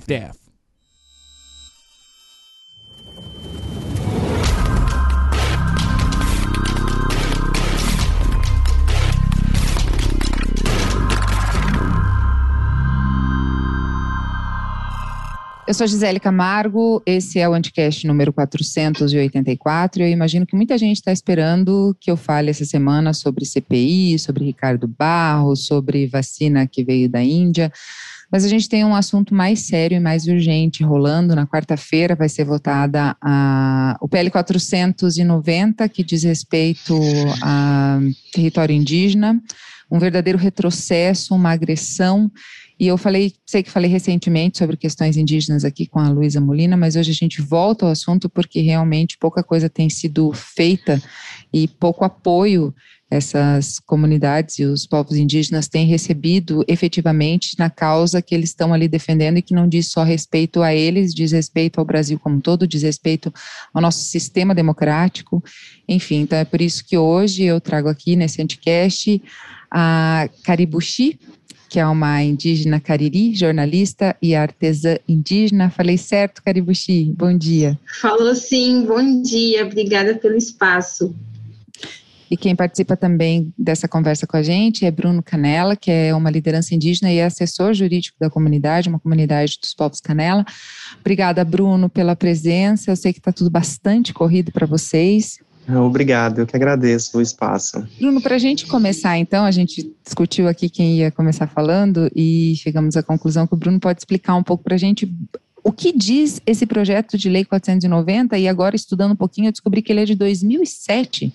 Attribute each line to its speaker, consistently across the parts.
Speaker 1: half-deaf.
Speaker 2: Eu sou Gisele Camargo, esse é o Anticast número 484. Eu imagino que muita gente está esperando que eu fale essa semana sobre CPI, sobre Ricardo Barros, sobre vacina que veio da Índia. Mas a gente tem um assunto mais sério e mais urgente rolando. Na quarta-feira vai ser votada a, o PL 490, que diz respeito a território indígena, um verdadeiro retrocesso, uma agressão e eu falei, sei que falei recentemente sobre questões indígenas aqui com a Luísa Molina, mas hoje a gente volta ao assunto porque realmente pouca coisa tem sido feita e pouco apoio essas comunidades e os povos indígenas têm recebido efetivamente na causa que eles estão ali defendendo e que não diz só respeito a eles, diz respeito ao Brasil como um todo, diz respeito ao nosso sistema democrático, enfim, então é por isso que hoje eu trago aqui nesse anticast a Caribuxi, que é uma indígena cariri, jornalista e artesã indígena. Falei certo, Caribuxi? Bom dia.
Speaker 3: Falou sim, bom dia, obrigada pelo espaço.
Speaker 2: E quem participa também dessa conversa com a gente é Bruno Canela, que é uma liderança indígena e é assessor jurídico da comunidade, uma comunidade dos povos Canela. Obrigada, Bruno, pela presença. Eu sei que está tudo bastante corrido para vocês.
Speaker 4: Obrigado, eu que agradeço o espaço.
Speaker 2: Bruno, para a gente começar, então, a gente discutiu aqui quem ia começar falando e chegamos à conclusão que o Bruno pode explicar um pouco para a gente o que diz esse projeto de lei 490 e agora estudando um pouquinho eu descobri que ele é de 2007.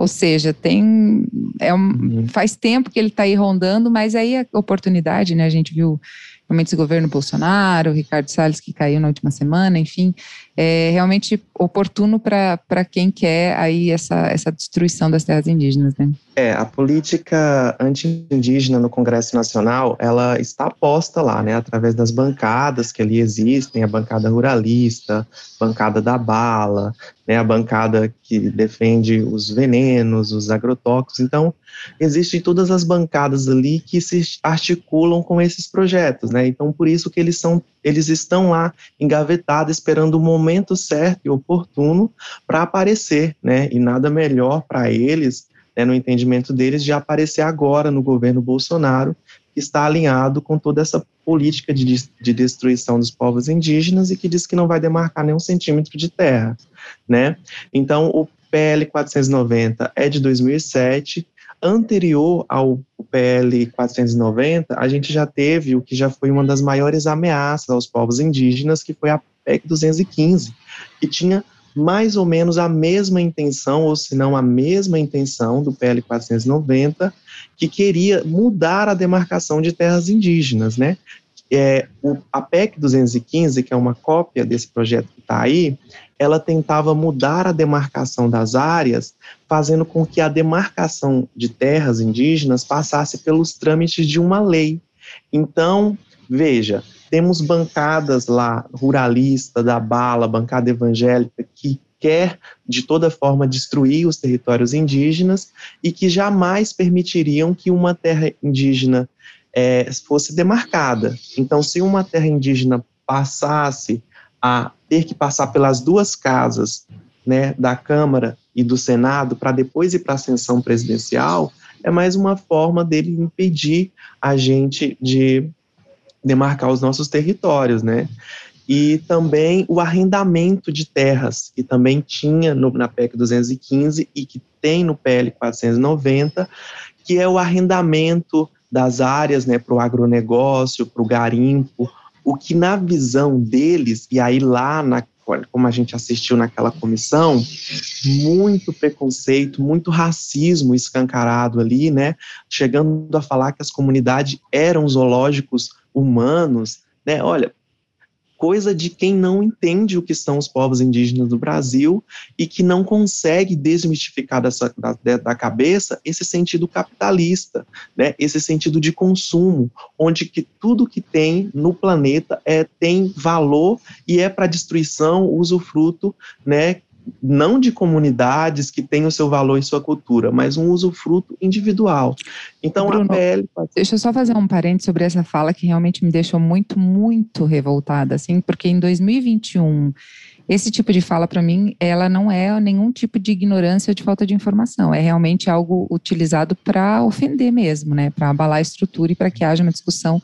Speaker 2: Ou seja, tem é um, uhum. faz tempo que ele está aí rondando, mas aí a oportunidade, né? A gente viu realmente esse governo Bolsonaro, o Ricardo Salles que caiu na última semana, enfim, é realmente oportuno para quem quer aí essa, essa destruição das terras indígenas, né?
Speaker 4: É, a política anti-indígena no Congresso Nacional, ela está posta lá, né, através das bancadas que ali existem, a bancada ruralista, bancada da bala, né, a bancada que defende os venenos, os agrotóxicos, então existem todas as bancadas ali que se articulam com esses projetos, né, então por isso que eles são, eles estão lá engavetados esperando o momento certo e oportuno para aparecer, né, e nada melhor para eles né, no entendimento deles, de aparecer agora no governo Bolsonaro, que está alinhado com toda essa política de, de destruição dos povos indígenas e que diz que não vai demarcar nenhum centímetro de terra, né? Então, o PL 490 é de 2007, anterior ao PL 490, a gente já teve o que já foi uma das maiores ameaças aos povos indígenas, que foi a PEC 215, que tinha mais ou menos a mesma intenção, ou se não a mesma intenção do PL 490, que queria mudar a demarcação de terras indígenas, né? É, o, a PEC 215, que é uma cópia desse projeto que está aí, ela tentava mudar a demarcação das áreas, fazendo com que a demarcação de terras indígenas passasse pelos trâmites de uma lei. Então, veja, temos bancadas lá, ruralista, da bala, bancada evangélica, que quer de toda forma destruir os territórios indígenas e que jamais permitiriam que uma terra indígena é, fosse demarcada. Então, se uma terra indígena passasse a ter que passar pelas duas casas né, da Câmara e do Senado para depois ir para a ascensão presidencial, é mais uma forma dele impedir a gente de demarcar os nossos territórios, né? E também o arrendamento de terras, que também tinha no, na PEC 215 e que tem no PL 490, que é o arrendamento das áreas né, para o agronegócio, para o garimpo, o que na visão deles, e aí lá na como a gente assistiu naquela comissão, muito preconceito, muito racismo escancarado ali, né? Chegando a falar que as comunidades eram zoológicos humanos, né? Olha, coisa de quem não entende o que são os povos indígenas do Brasil e que não consegue desmistificar dessa, da, da cabeça esse sentido capitalista, né? esse sentido de consumo, onde que tudo que tem no planeta é, tem valor e é para destruição, usufruto né, não de comunidades que têm o seu valor e sua cultura, mas um usufruto individual. Então Bruno, a PL.
Speaker 2: Deixa eu só fazer um parênteses sobre essa fala que realmente me deixou muito, muito revoltada, assim, porque em 2021 esse tipo de fala, para mim, ela não é nenhum tipo de ignorância ou de falta de informação. É realmente algo utilizado para ofender mesmo, né? Para abalar a estrutura e para que haja uma discussão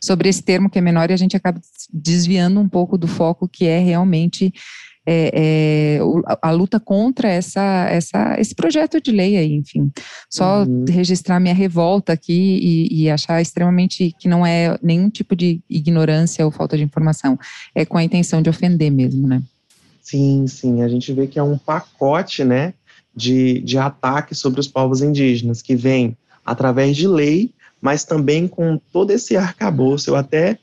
Speaker 2: sobre esse termo que é menor e a gente acaba desviando um pouco do foco que é realmente é, é, a luta contra essa, essa, esse projeto de lei aí, enfim. Só uhum. registrar minha revolta aqui e, e, achar extremamente que não é nenhum tipo de ignorância ou falta de informação. É com a intenção de ofender mesmo, né?
Speaker 4: Sim, sim. A gente vê que é um pacote, né, de, de ataque sobre os povos indígenas, que vem através de lei, mas também com todo esse arcabouço. Eu até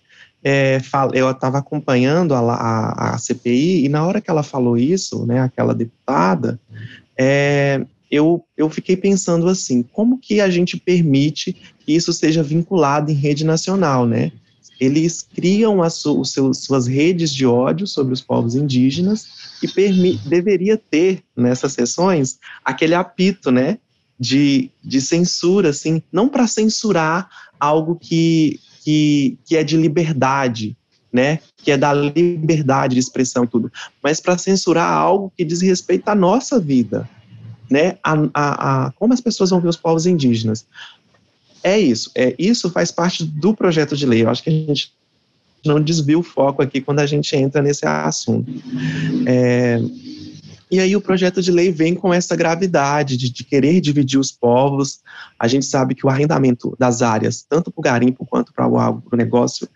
Speaker 4: é, eu estava acompanhando a, a, a, CPI e na hora que ela falou isso, né, aquela deputada, é, eu, eu fiquei pensando assim, como que a gente permite que isso seja vinculado em rede nacional, né? eles criam as su, suas redes de ódio sobre os povos indígenas e deveria ter nessas sessões aquele apito, né, de, de censura, assim, não para censurar algo que, que, que é de liberdade, né, que é da liberdade de expressão e tudo, mas para censurar algo que diz respeito à nossa vida, né, a, a, a, como as pessoas vão ver os povos indígenas é isso. É, isso faz parte do projeto de lei. Eu acho que a gente não desvia o foco aqui quando a gente entra nesse assunto. É, e aí o projeto de lei vem com essa gravidade de, de, querer dividir os povos. A gente sabe que o arrendamento das áreas, tanto para o garimpo quanto para o agronegócio,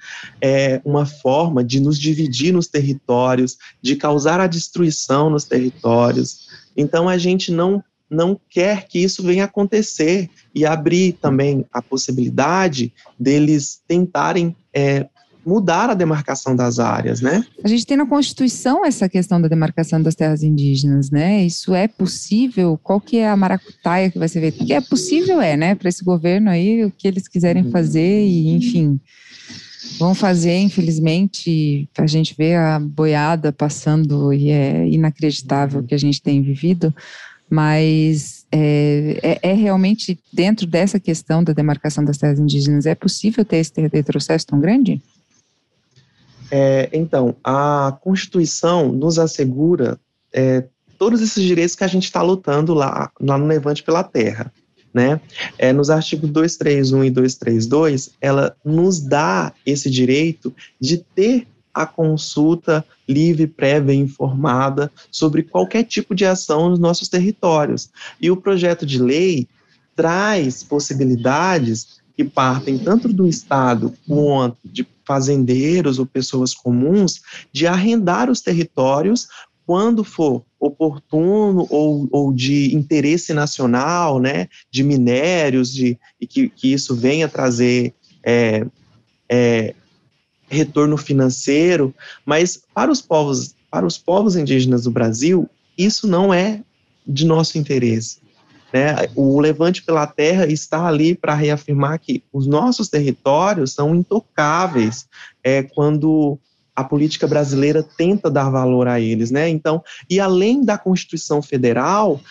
Speaker 4: é uma forma de nos dividir nos territórios, de causar a destruição nos territórios. Então a gente não não quer que isso venha acontecer e abrir também a possibilidade deles tentarem é, mudar a demarcação das áreas, né?
Speaker 2: A gente tem na Constituição essa questão da demarcação das terras indígenas, né? Isso é possível? Qual que é a maracutaia que vai ser feita? Que é possível é, né? Para esse governo aí, o que eles quiserem uhum. fazer e, enfim, vão fazer, infelizmente, a gente vê a boiada passando e é inacreditável o que a gente tem vivido, mas é, é, é, realmente dentro dessa questão da demarcação das terras indígenas, é possível ter esse retrocesso tão grande?
Speaker 4: É, então, a Constituição nos assegura é, todos esses direitos que a gente está lutando lá, lá no Levante pela Terra. Né? É, nos artigos 231 e 232, ela nos dá esse direito de ter a consulta livre, prévia e informada sobre qualquer tipo de ação nos nossos territórios. E o projeto de lei traz possibilidades que partem tanto do Estado quanto de fazendeiros ou pessoas comuns de arrendar os territórios quando for oportuno ou, ou de interesse nacional, né, de minérios, de, e que, que isso venha trazer é, é, retorno financeiro, mas para os povos, para os povos indígenas do Brasil, isso não é de nosso interesse. Né? O Levante pela Terra está ali para reafirmar que os nossos territórios são intocáveis é, quando a política brasileira tenta dar valor a eles, né? Então, e além da Constituição Federal,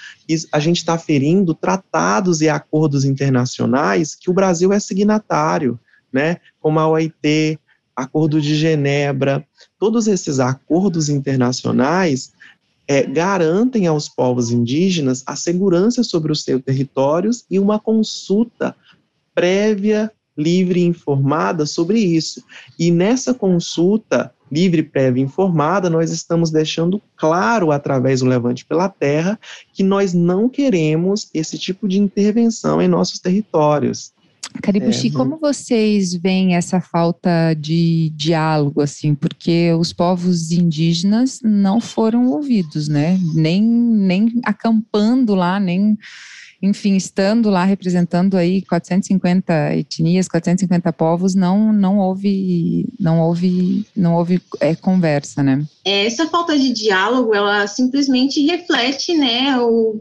Speaker 4: a gente está ferindo tratados e acordos internacionais que o Brasil é signatário, né? Como a OIT, Acordo de Genebra, todos esses acordos internacionais é, garantem aos povos indígenas a segurança sobre os seus territórios e uma consulta prévia, livre e informada sobre isso. E nessa consulta livre, prévia e informada, nós estamos deixando claro, através do Levante pela Terra, que nós não queremos esse tipo de intervenção em nossos territórios.
Speaker 2: Caribuchi, é, como vocês veem essa falta de diálogo, assim, porque os povos indígenas não foram ouvidos, né? Nem, nem acampando lá, nem, enfim, estando lá representando aí 450 etnias, 450 povos, não, não houve, não houve, não houve é, conversa, né?
Speaker 3: Essa falta de diálogo, ela simplesmente reflete, né, o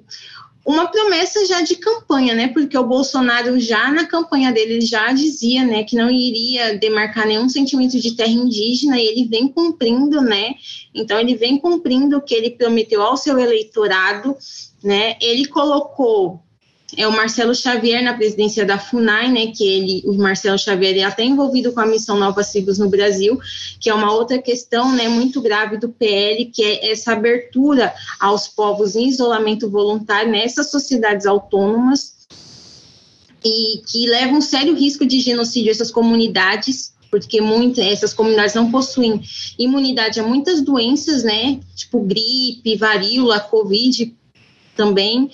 Speaker 3: uma promessa já de campanha, né? Porque o Bolsonaro já na campanha dele já dizia, né, que não iria demarcar nenhum sentimento de terra indígena e ele vem cumprindo, né? Então ele vem cumprindo o que ele prometeu ao seu eleitorado, né? Ele colocou é o Marcelo Xavier na presidência da FUNAI, né, que ele, o Marcelo Xavier é até envolvido com a missão Novas Tribos no Brasil, que é uma outra questão, né, muito grave do PL, que é essa abertura aos povos em isolamento voluntário nessas sociedades autônomas e que leva um sério risco de genocídio essas comunidades, porque muitas essas comunidades não possuem imunidade a muitas doenças, né, tipo gripe, varíola, covid também.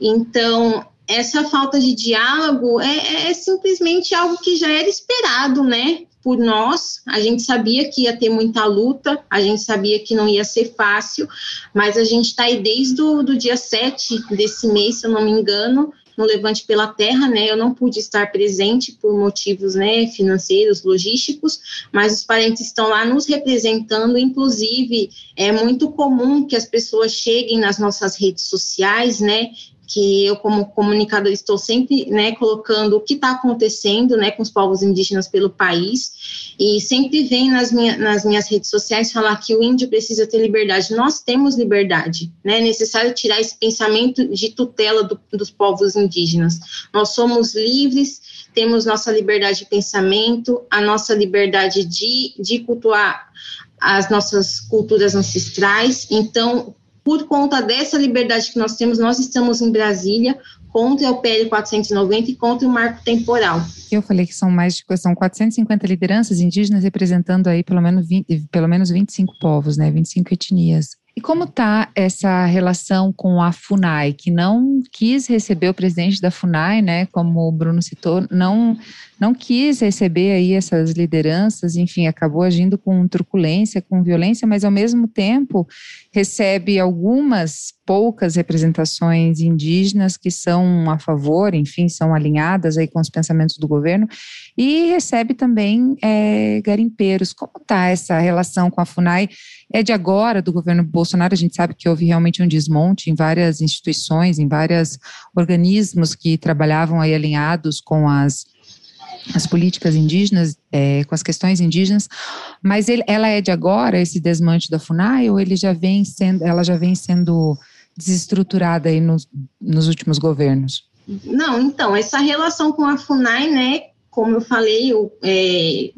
Speaker 3: Então, essa falta de diálogo é, é, simplesmente algo que já era esperado, né? Por nós, a gente sabia que ia ter muita luta, a gente sabia que não ia ser fácil, mas a gente está aí desde o dia 7 desse mês, se eu não me engano, no Levante pela Terra, né? Eu não pude estar presente por motivos, né, financeiros, logísticos, mas os parentes estão lá nos representando. Inclusive, é muito comum que as pessoas cheguem nas nossas redes sociais, né, que eu como comunicador estou sempre né, colocando o que está acontecendo né, com os povos indígenas pelo país e sempre vem nas, minha, nas minhas redes sociais falar que o índio precisa ter liberdade. Nós temos liberdade, né? é necessário tirar esse pensamento de tutela do, dos povos indígenas. Nós somos livres, temos nossa liberdade de pensamento, a nossa liberdade de, de cultuar as nossas culturas ancestrais. Então, por conta dessa liberdade que nós temos, nós estamos em Brasília contra o PL 490 e contra o marco temporal.
Speaker 2: Eu falei que são mais de são 450 lideranças indígenas representando aí pelo menos 20, pelo menos 25 povos, né, 25 etnias. E como está essa relação com a FUNAI, que não quis receber o presidente da FUNAI, né, como o Bruno citou, não, não quis receber aí essas lideranças, enfim, acabou agindo com truculência, com violência, mas ao mesmo tempo recebe algumas poucas representações indígenas que são a favor, enfim, são alinhadas aí com os pensamentos do governo, e recebe também é, garimpeiros. Como está essa relação com a FUNAI? É de agora, do governo Bolsonaro, a gente sabe que houve realmente um desmonte em várias instituições, em vários organismos que trabalhavam aí alinhados com as as políticas indígenas, é, com as questões indígenas, mas ele, ela é de agora, esse desmanche da FUNAI, ou ele já vem sendo, ela já vem sendo desestruturada aí nos, nos últimos governos?
Speaker 3: Não, então, essa relação com a FUNAI, né, como eu falei, eu, é,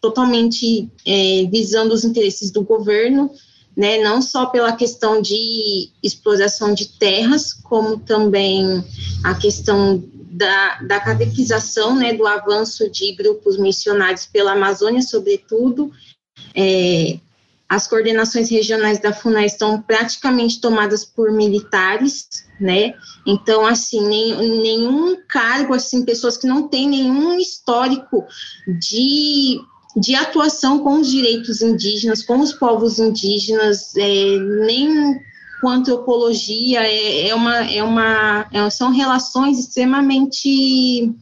Speaker 3: totalmente é, visando os interesses do governo, né, não só pela questão de exploração de terras, como também a questão da, da catequização, né, do avanço de grupos missionários pela Amazônia, sobretudo. É, as coordenações regionais da FUNAI estão praticamente tomadas por militares, né? Então, assim, nem, nenhum cargo, assim, pessoas que não têm nenhum histórico de de atuação com os direitos indígenas, com os povos indígenas, é, nem com antropologia, é, é uma, é uma, é, são relações extremamente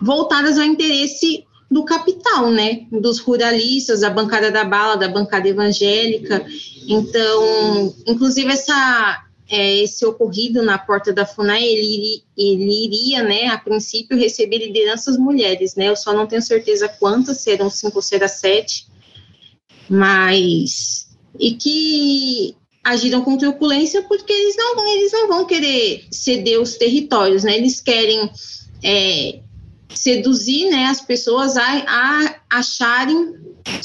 Speaker 3: voltadas ao interesse do capital, né, dos ruralistas, da bancada da bala, da bancada evangélica. Então, inclusive essa é, esse ocorrido na porta da FUNAI, ele, ele iria, né, a princípio, receber lideranças mulheres, né, eu só não tenho certeza quantas, serão cinco ou será sete, mas, e que agiram com truculência porque eles não, eles não vão querer ceder os territórios, né, eles querem é, seduzir, né, as pessoas a, a acharem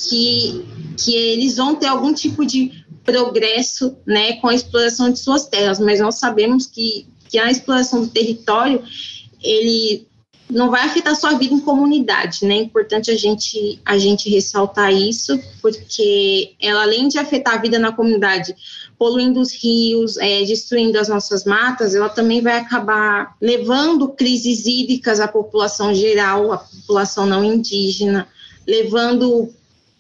Speaker 3: que, que eles vão ter algum tipo de progresso né, com a exploração de suas terras, mas nós sabemos que, que a exploração do território ele não vai afetar sua vida em comunidade, né? É importante a gente, a gente ressaltar isso, porque ela, além de afetar a vida na comunidade, poluindo os rios, é, destruindo as nossas matas, ela também vai acabar levando crises hídricas à população geral, à população não indígena, levando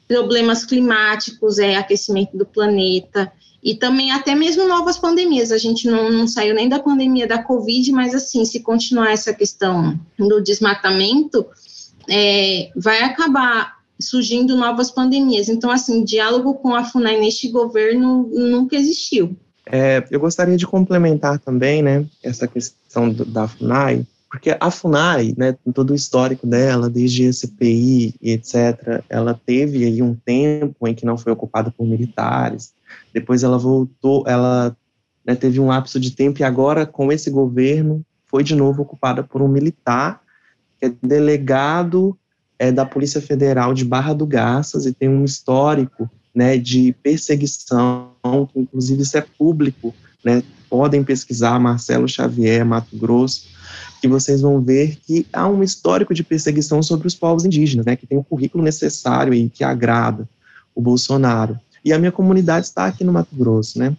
Speaker 3: problemas climáticos, é, aquecimento do planeta, e também até mesmo novas pandemias. A gente não, não saiu nem da pandemia da Covid, mas assim, se continuar essa questão do desmatamento, é, vai acabar surgindo novas pandemias. Então, assim, diálogo com a FUNAI neste governo nunca existiu.
Speaker 4: É, eu gostaria de complementar também, né, essa questão do, da FUNAI, porque a FUNAI, né, todo o histórico dela, desde a CPI e etc., ela teve aí um tempo em que não foi ocupada por militares, depois ela voltou, ela né, teve um lapso de tempo e agora, com esse governo, foi de novo ocupada por um militar, que é delegado é, da Polícia Federal de Barra do Garças e tem um histórico né, de perseguição, que inclusive isso é público, né, podem pesquisar Marcelo Xavier, Mato Grosso, que vocês vão ver que há um histórico de perseguição sobre os povos indígenas, né, que tem o currículo necessário e que agrada o Bolsonaro. E a minha comunidade está aqui no Mato Grosso, né,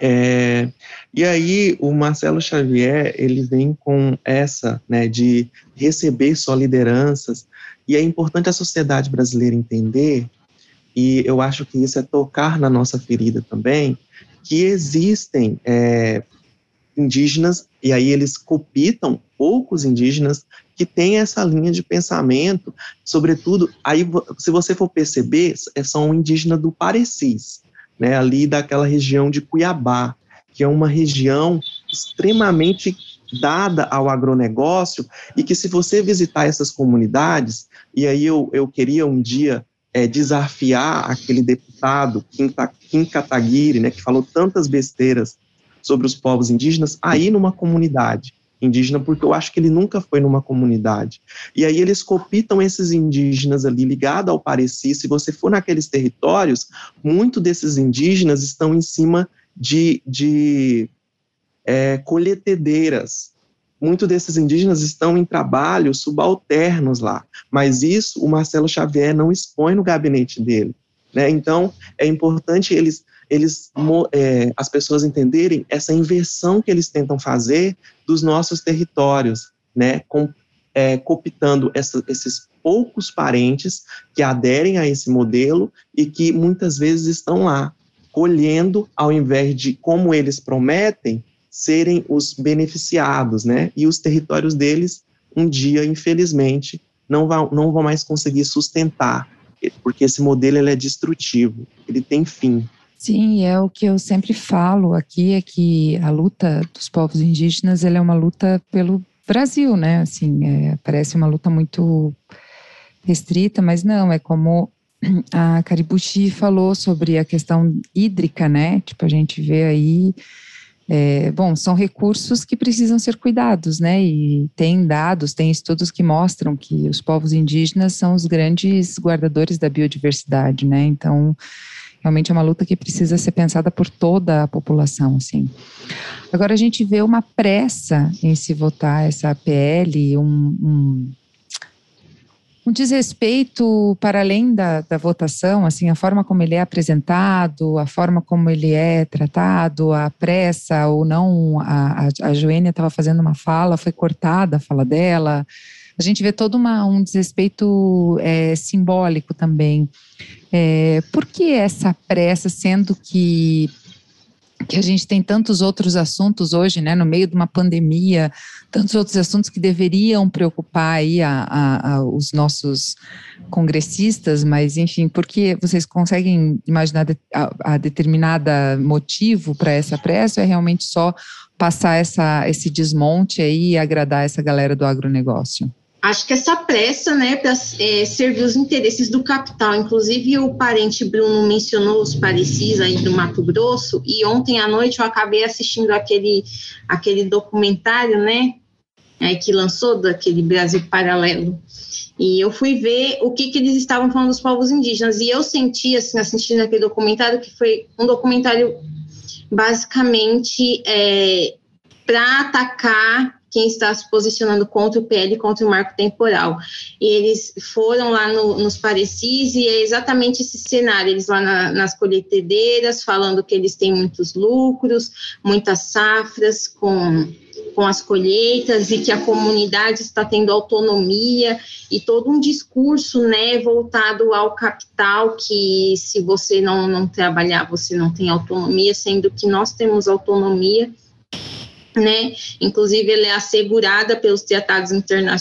Speaker 4: é, e aí o Marcelo Xavier ele vem com essa né, de receber só lideranças. E é importante a sociedade brasileira entender e eu acho que isso é tocar na nossa ferida também que existem é, indígenas e aí eles copitam poucos indígenas que têm essa linha de pensamento, sobretudo aí se você for perceber são indígenas do Parecis né, ali daquela região de Cuiabá, que é uma região extremamente dada ao agronegócio e que se você visitar essas comunidades, e aí eu, eu queria um dia é, desafiar aquele deputado Kim, Kim Kataguiri, né, que falou tantas besteiras sobre os povos indígenas, aí numa comunidade indígena, porque eu acho que ele nunca foi numa comunidade. E aí eles copitam esses indígenas ali ligados ao Pareci. Se você for naqueles territórios, muito desses indígenas estão em cima de, de é, colhetedeiras. Muitos desses indígenas estão em trabalhos subalternos lá, mas isso o Marcelo Xavier não expõe no gabinete dele. Né? Então, é importante eles eles, é, as pessoas entenderem essa inversão que eles tentam fazer dos nossos territórios, né, com, é, cooptando essa, esses poucos parentes que aderem a esse modelo e que muitas vezes estão lá colhendo, ao invés de, como eles prometem, serem os beneficiados, né, e os territórios deles, um dia, infelizmente, não vão, não vão mais conseguir sustentar, porque esse modelo ele é destrutivo, ele tem fim.
Speaker 2: Sim, é o que eu sempre falo aqui, é que a luta dos povos indígenas ela é uma luta pelo Brasil, né? Assim, é, parece uma luta muito restrita, mas não, é como a Caribuchi falou sobre a questão hídrica, né? Tipo, a gente vê aí, é, bom, são recursos que precisam ser cuidados, né? E tem dados, tem estudos que mostram que os povos indígenas são os grandes guardadores da biodiversidade, né? Então, Realmente é uma luta que precisa ser pensada por toda a população, assim. Agora a gente vê uma pressa em se votar essa PL, um, um, um desrespeito para além da, da, votação, assim, a forma como ele é apresentado, a forma como ele é tratado, a pressa ou não. A, a, a Joênia estava fazendo uma fala, foi cortada a fala dela. A gente vê todo uma, um desrespeito é, simbólico também. É, por que essa pressa, sendo que que a gente tem tantos outros assuntos hoje, né, no meio de uma pandemia, tantos outros assuntos que deveriam preocupar aí a, a, a os nossos congressistas, mas enfim, porque vocês conseguem imaginar a, a determinada motivo para essa pressa? É realmente só passar essa, esse desmonte aí e agradar essa galera do agronegócio?
Speaker 3: Acho que essa pressa, né, para é, servir os interesses do capital. Inclusive, o parente Bruno mencionou os parecis aí do Mato Grosso, e ontem à noite eu acabei assistindo aquele, aquele documentário, né, é, que lançou daquele Brasil Paralelo. E eu fui ver o que, que eles estavam falando dos povos indígenas, e eu senti, assim, assistindo aquele documentário, que foi um documentário basicamente é, para atacar quem está se posicionando contra o PL, contra o marco temporal. E eles foram lá no, nos parecis e é exatamente esse cenário, eles lá na, nas colheitadeiras, falando que eles têm muitos lucros, muitas safras com, com as colheitas e que a comunidade está tendo autonomia e todo um discurso, né, voltado ao capital, que se você não, não trabalhar, você não tem autonomia, sendo que nós temos autonomia né? Inclusive, ela é assegurada pelos tratados interna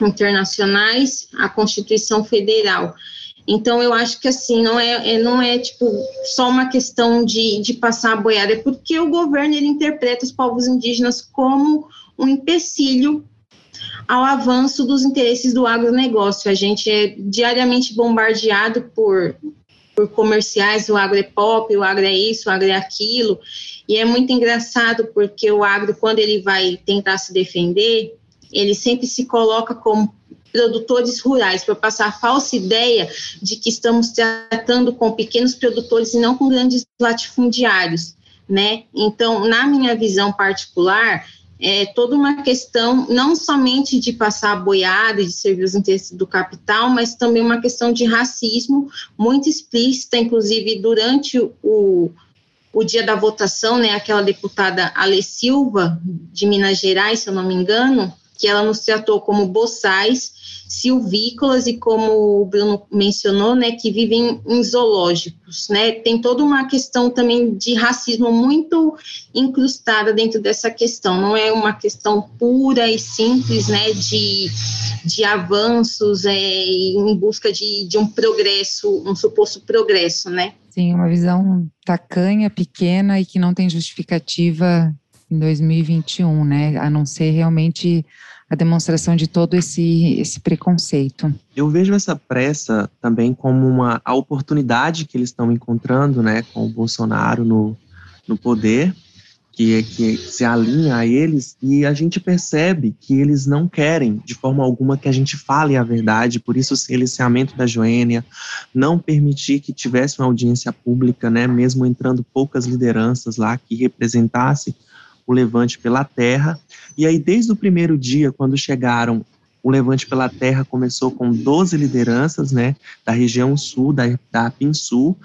Speaker 3: internacionais, a Constituição Federal. Então, eu acho que assim, não é, é, não é tipo só uma questão de, de passar a boiada, é porque o governo ele interpreta os povos indígenas como um empecilho ao avanço dos interesses do agronegócio. A gente é diariamente bombardeado por, por comerciais, o agro é pop, o agro é isso, o agro é aquilo, e é muito engraçado porque o agro, quando ele vai tentar se defender, ele sempre se coloca como produtores rurais, para passar a falsa ideia de que estamos tratando com pequenos produtores e não com grandes latifundiários, né? Então, na minha visão particular, é toda uma questão não somente de passar a boiada, de servir os interesses do capital, mas também uma questão de racismo muito explícita, inclusive durante o, o dia da votação, né, aquela deputada Ale Silva, de Minas Gerais, se eu não me engano, que ela nos tratou como boçais, silvícolas e como o Bruno mencionou, né, que vivem em zoológicos, né, tem toda uma questão também de racismo muito incrustada dentro dessa questão, não é uma questão pura e simples, né, de, de avanços é, em busca de, de um progresso, um suposto progresso, né.
Speaker 2: Sim, uma visão tacanha, pequena e que não tem justificativa em 2021, né? A não ser realmente a demonstração de todo esse, esse preconceito.
Speaker 4: Eu vejo essa pressa também como uma a oportunidade que eles estão encontrando, né, com o Bolsonaro no, no poder, que, que se alinha a eles, e a gente percebe que eles não querem, de forma alguma, que a gente fale a verdade, por isso o silenciamento da Joênia, não permitir que tivesse uma audiência pública, né, mesmo entrando poucas lideranças lá que representassem o levante pela terra. E aí, desde o primeiro dia, quando chegaram, o levante pela terra começou com 12 lideranças, né, da região sul, da, da Pinsul,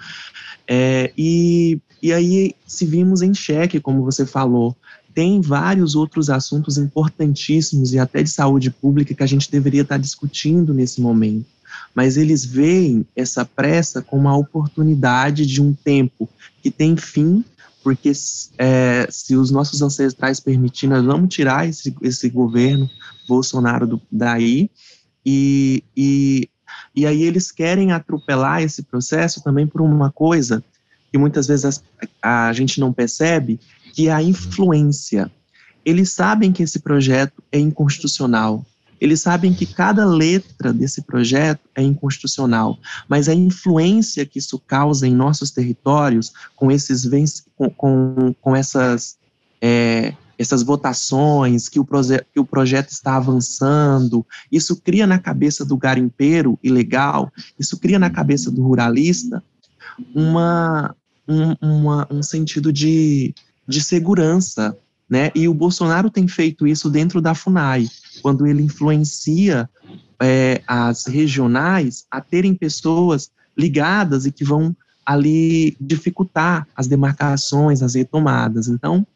Speaker 4: é, e, e aí se vimos em xeque, como você falou, tem vários outros assuntos importantíssimos e até de saúde pública que a gente deveria estar discutindo nesse momento. Mas eles veem essa pressa como uma oportunidade de um tempo que tem fim porque é, se os nossos ancestrais permitirem, nós vamos tirar esse, esse governo Bolsonaro do, daí, e, e, e aí eles querem atropelar esse processo também por uma coisa que muitas vezes a, a gente não percebe, que é a influência. Eles sabem que esse projeto é inconstitucional, eles sabem que cada letra desse projeto é inconstitucional, mas a influência que isso causa em nossos territórios, com esses com, com, com essas é, essas votações, que o, que o projeto está avançando, isso cria na cabeça do garimpeiro ilegal, isso cria na cabeça do ruralista uma, um, uma, um sentido de, de segurança, né? E o Bolsonaro tem feito isso dentro da FUNAI quando ele influencia é, as regionais a terem pessoas ligadas e que vão ali dificultar as demarcações, as retomadas. Então,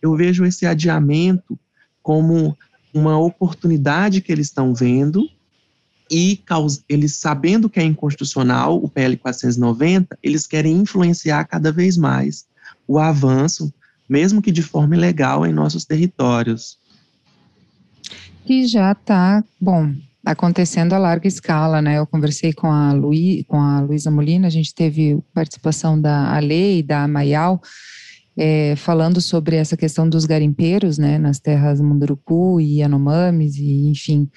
Speaker 4: eu vejo esse adiamento como uma oportunidade que eles estão vendo e eles sabendo que é inconstitucional o PL 490, eles querem influenciar cada vez mais o avanço, mesmo que de forma ilegal, em nossos territórios
Speaker 2: que já está, bom, acontecendo a larga escala, né? Eu conversei com a, Luí, com a Luísa Molina, a gente teve participação da Ale e da Maial, é, falando sobre essa questão dos garimpeiros, né, nas terras Munduruku e Yanomamis, e enfim.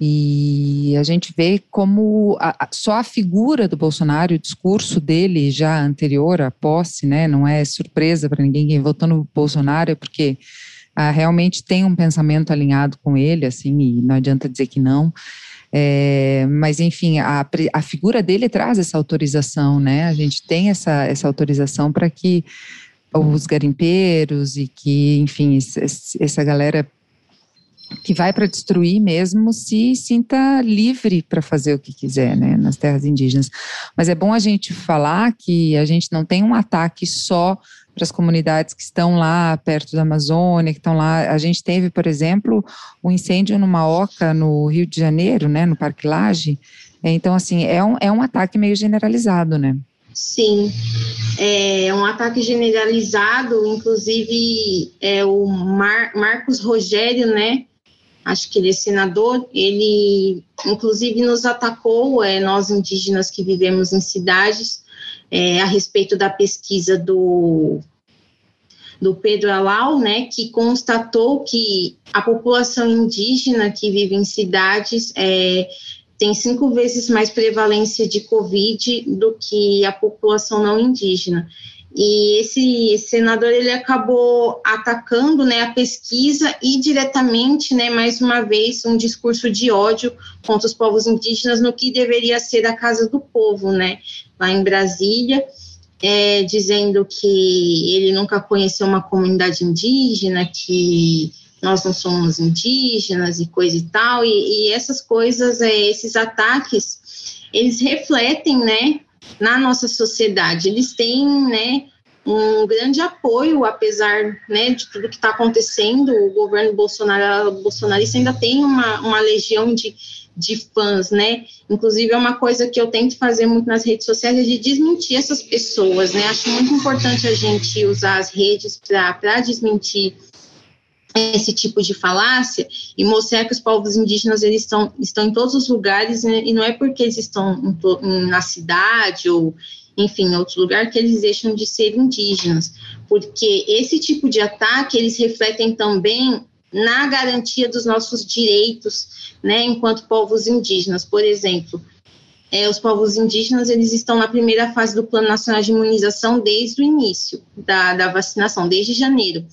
Speaker 2: E a gente vê como a, só a figura do Bolsonaro, o discurso dele já anterior à posse, né, não é surpresa para ninguém quem votou no Bolsonaro, é porque ah, realmente tem um pensamento alinhado com ele, assim, e não adianta dizer que não. É, mas, enfim, a, a figura dele traz essa autorização, né? A gente tem essa, essa autorização para que os garimpeiros e que, enfim, essa galera que vai para destruir mesmo se sinta livre para fazer o que quiser, né, nas terras indígenas. Mas é bom a gente falar que a gente não tem um ataque só para as comunidades que estão lá perto da Amazônia, que estão lá. A gente teve, por exemplo, um incêndio numa oca no Rio de Janeiro, né, no Parque Lage. É, então, assim, é um, é um ataque meio generalizado, né?
Speaker 3: Sim, é um ataque generalizado, inclusive é o Mar, Marcos Rogério, né, acho que ele é senador, ele inclusive nos atacou, é, nós indígenas que vivemos em cidades, é, a respeito da pesquisa do, do Pedro Alau, né, que constatou que a população indígena que vive em cidades é, tem cinco vezes mais prevalência de Covid do que a população não indígena. E esse senador ele acabou atacando, né, a pesquisa e diretamente, né, mais uma vez um discurso de ódio contra os povos indígenas no que deveria ser a casa do povo, né, lá em Brasília, é, dizendo que ele nunca conheceu uma comunidade indígena, que nós não somos indígenas e coisa e tal, e, e essas coisas, é, esses ataques, eles refletem, né, na nossa sociedade. Eles têm, né, um grande apoio, apesar né, de tudo que está acontecendo, o governo Bolsonaro, bolsonarista ainda tem uma, uma legião de, de fãs, né? Inclusive é uma coisa que eu tento fazer muito nas redes sociais, é de desmentir essas pessoas, né? Acho muito importante a gente usar as redes para desmentir esse tipo de falácia e mostrar que os povos indígenas eles estão, estão em todos os lugares né, e não é porque eles estão em, na cidade ou enfim, em outro lugar que eles deixam de ser indígenas, porque esse tipo de ataque eles refletem também na garantia dos nossos direitos, né, enquanto povos indígenas, por exemplo, é, os povos indígenas eles estão na primeira fase do Plano Nacional de Imunização desde o início da, da vacinação, desde janeiro.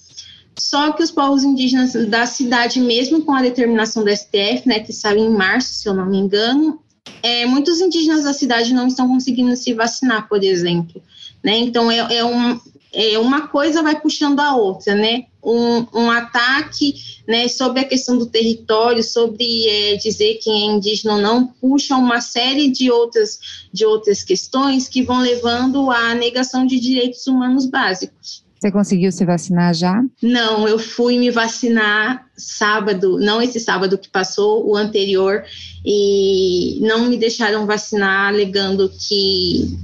Speaker 3: Só que os povos indígenas da cidade, mesmo com a determinação do STF, né, que saiu em março, se eu não me engano, é, muitos indígenas da cidade não estão conseguindo se vacinar, por exemplo. Né? Então, é, é, um, é uma coisa vai puxando a outra, né? Um, um ataque né, sobre a questão do território, sobre é, dizer quem é indígena ou não, puxa uma série de outras, de outras questões que vão levando à negação de direitos humanos básicos.
Speaker 2: Você conseguiu se vacinar já?
Speaker 3: Não, eu fui me vacinar sábado, não esse sábado que passou, o anterior, e não me deixaram vacinar, alegando que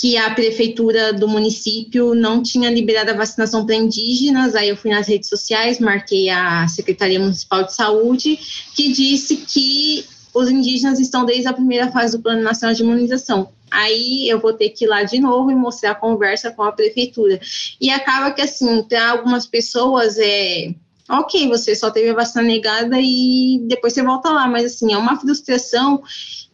Speaker 3: que a prefeitura do município não tinha liberado a vacinação para indígenas. Aí eu fui nas redes sociais, marquei a Secretaria Municipal de Saúde, que disse que os indígenas estão desde a primeira fase do Plano Nacional de Imunização. Aí eu vou ter que ir lá de novo e mostrar a conversa com a prefeitura. E acaba que, assim, para algumas pessoas é. Ok, você só teve a vacina negada e depois você volta lá, mas assim, é uma frustração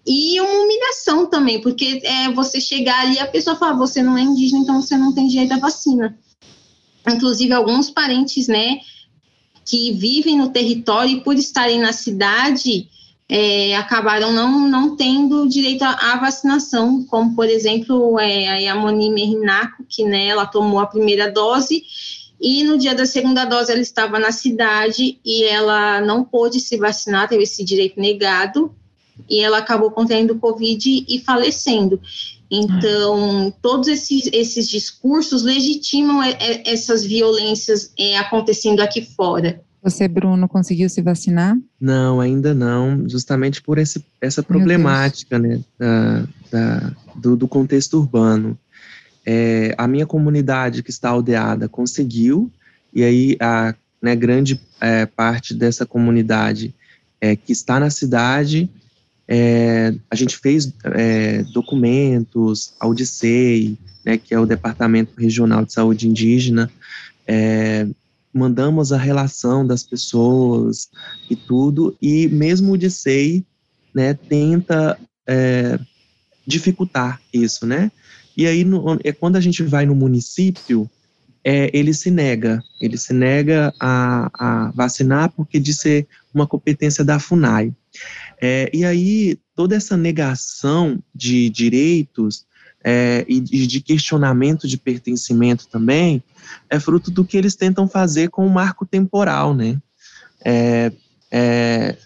Speaker 3: e uma humilhação também, porque é você chegar ali e a pessoa fala, você não é indígena, então você não tem direito à vacina. Inclusive, alguns parentes, né, que vivem no território e por estarem na cidade, é, acabaram não, não tendo direito à, vacinação, como, por exemplo, é, a Moni Merinaco, que né, ela tomou a primeira dose e no dia da segunda dose ela estava na cidade e ela não pôde se vacinar, teve esse direito negado, e ela acabou contraindo Covid e falecendo. Então, todos esses, esses discursos legitimam é, é, essas violências é, acontecendo aqui fora.
Speaker 2: Você, Bruno, conseguiu se vacinar?
Speaker 4: Não, ainda não, justamente por esse, essa problemática né, da, da, do, do, contexto urbano. É, a minha comunidade que está aldeada conseguiu, e aí a né, grande é, parte dessa comunidade é, que está na cidade, é, a gente fez é, documentos, a né, que é o Departamento Regional de Saúde Indígena, é, mandamos a relação das pessoas e tudo, e mesmo o DCEI, né, tenta é, dificultar isso, né? E aí, no, é quando a gente vai no município, é, ele se nega, ele se nega a, a, vacinar porque de ser uma competência da FUNAI. É, e aí, toda essa negação de direitos é, e de questionamento de pertencimento também, é fruto do que eles tentam fazer com o marco temporal, né? É, é,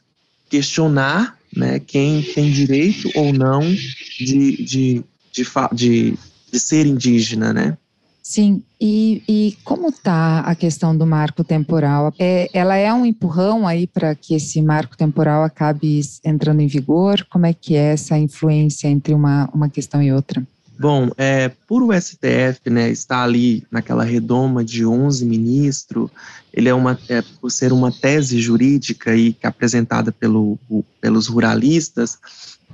Speaker 4: questionar né, quem tem direito ou não de, de, de, de, de ser indígena, né?
Speaker 2: Sim, e, e como está a questão do marco temporal? É, ela é um empurrão aí para que esse marco temporal acabe entrando em vigor? Como é que é essa influência entre uma, uma questão e outra?
Speaker 4: Bom, é, por o STF né, estar ali naquela redoma de 11 ministros, ele é uma, é, por ser uma tese jurídica e é apresentada pelo, o, pelos ruralistas,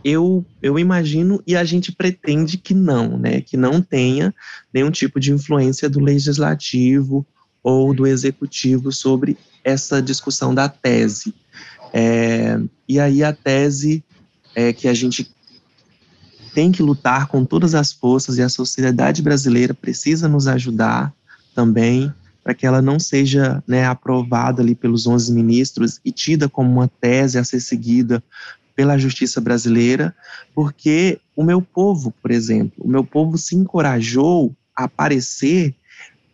Speaker 4: eu, eu imagino e a gente pretende que não, né, que não tenha nenhum tipo de influência do legislativo ou do executivo sobre essa discussão da tese. É, e aí a tese é que a gente tem que lutar com todas as forças e a sociedade brasileira precisa nos ajudar também para que ela não seja né, aprovada ali pelos 11 ministros e tida como uma tese a ser seguida pela justiça brasileira, porque o meu povo, por exemplo, o meu povo se encorajou a aparecer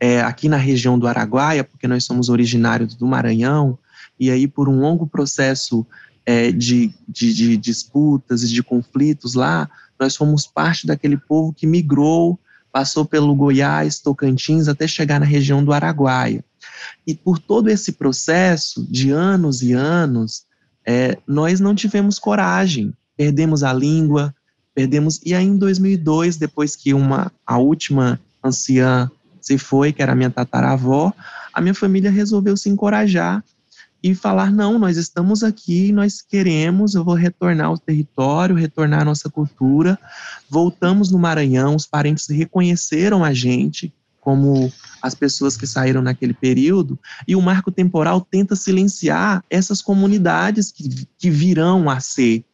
Speaker 4: é, aqui na região do Araguaia, porque nós somos originários do Maranhão, e aí por um longo processo é, de, de, de disputas e de conflitos lá, nós fomos parte daquele povo que migrou, passou pelo Goiás, Tocantins, até chegar na região do Araguaia. E por todo esse processo de anos e anos, é, nós não tivemos coragem, perdemos a língua, perdemos. E aí, em 2002, depois que uma, a última anciã se foi, que era minha tataravó, a minha família resolveu se encorajar e falar: não, nós estamos aqui, nós queremos, eu vou retornar ao território, retornar à nossa cultura. Voltamos no Maranhão, os parentes reconheceram a gente como as pessoas que saíram naquele período, e o marco temporal tenta silenciar essas comunidades que, que virão a ser,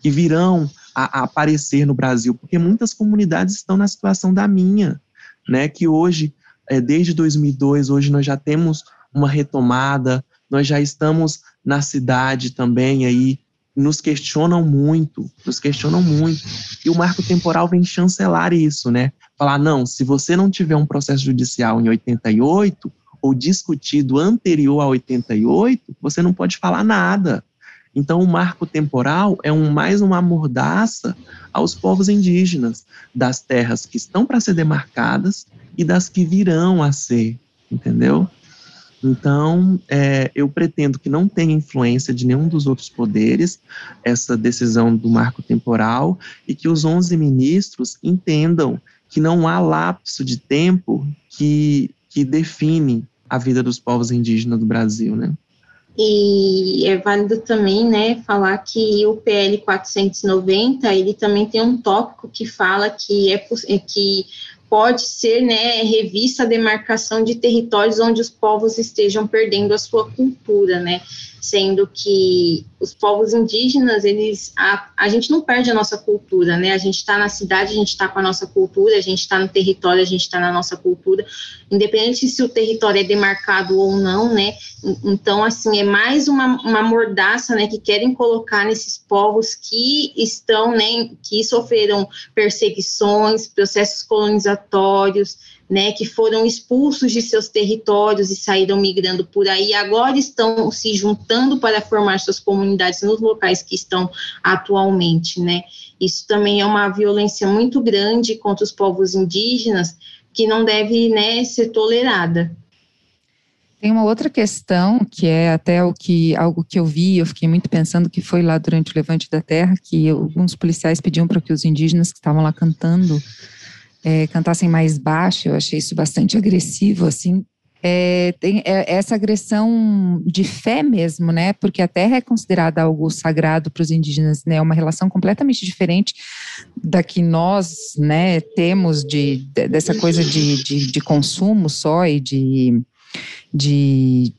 Speaker 4: que virão a, a aparecer no Brasil, porque muitas comunidades estão na situação da minha, né, que hoje, é, desde 2002, hoje nós já temos uma retomada, nós já estamos na cidade também aí, nos questionam muito, nos questionam muito. E o marco temporal vem chancelar isso, né? Falar, não, se você não tiver um processo judicial em 88, ou discutido anterior a 88, você não pode falar nada. Então, o marco temporal é um, mais uma mordaça aos povos indígenas, das terras que estão para ser demarcadas e das que virão a ser, entendeu? Então, é, eu pretendo que não tenha influência de nenhum dos outros poderes essa decisão do marco temporal e que os 11 ministros entendam que não há lapso de tempo que, que define a vida dos povos indígenas do Brasil, né?
Speaker 3: E é válido também, né, falar que o PL 490, ele também tem um tópico que fala que é, é que pode ser né, revista a demarcação de territórios onde os povos estejam perdendo a sua cultura, né? Sendo que os povos indígenas, eles a, a gente não perde a nossa cultura, né? A gente está na cidade, a gente está com a nossa cultura, a gente está no território, a gente está na nossa cultura, independente se o território é demarcado ou não, né? Então, assim, é mais uma, uma mordaça, né, que querem colocar nesses povos que estão, né, que sofreram perseguições, processos colonizatórios, né, que foram expulsos de seus territórios e saíram migrando por aí, agora estão se juntando para formar suas comunidades nos locais que estão atualmente, né. Isso também é uma violência muito grande contra os povos indígenas, que não deve, né, ser tolerada.
Speaker 2: Tem uma outra questão que é até o que algo que eu vi, eu fiquei muito pensando que foi lá durante o Levante da Terra que alguns policiais pediam para que os indígenas que estavam lá cantando é, cantassem mais baixo. Eu achei isso bastante agressivo, assim. É, tem é, essa agressão de fé mesmo, né? Porque a terra é considerada algo sagrado para os indígenas, né? É uma relação completamente diferente da que nós, né, temos de, dessa coisa de, de, de consumo só e de de,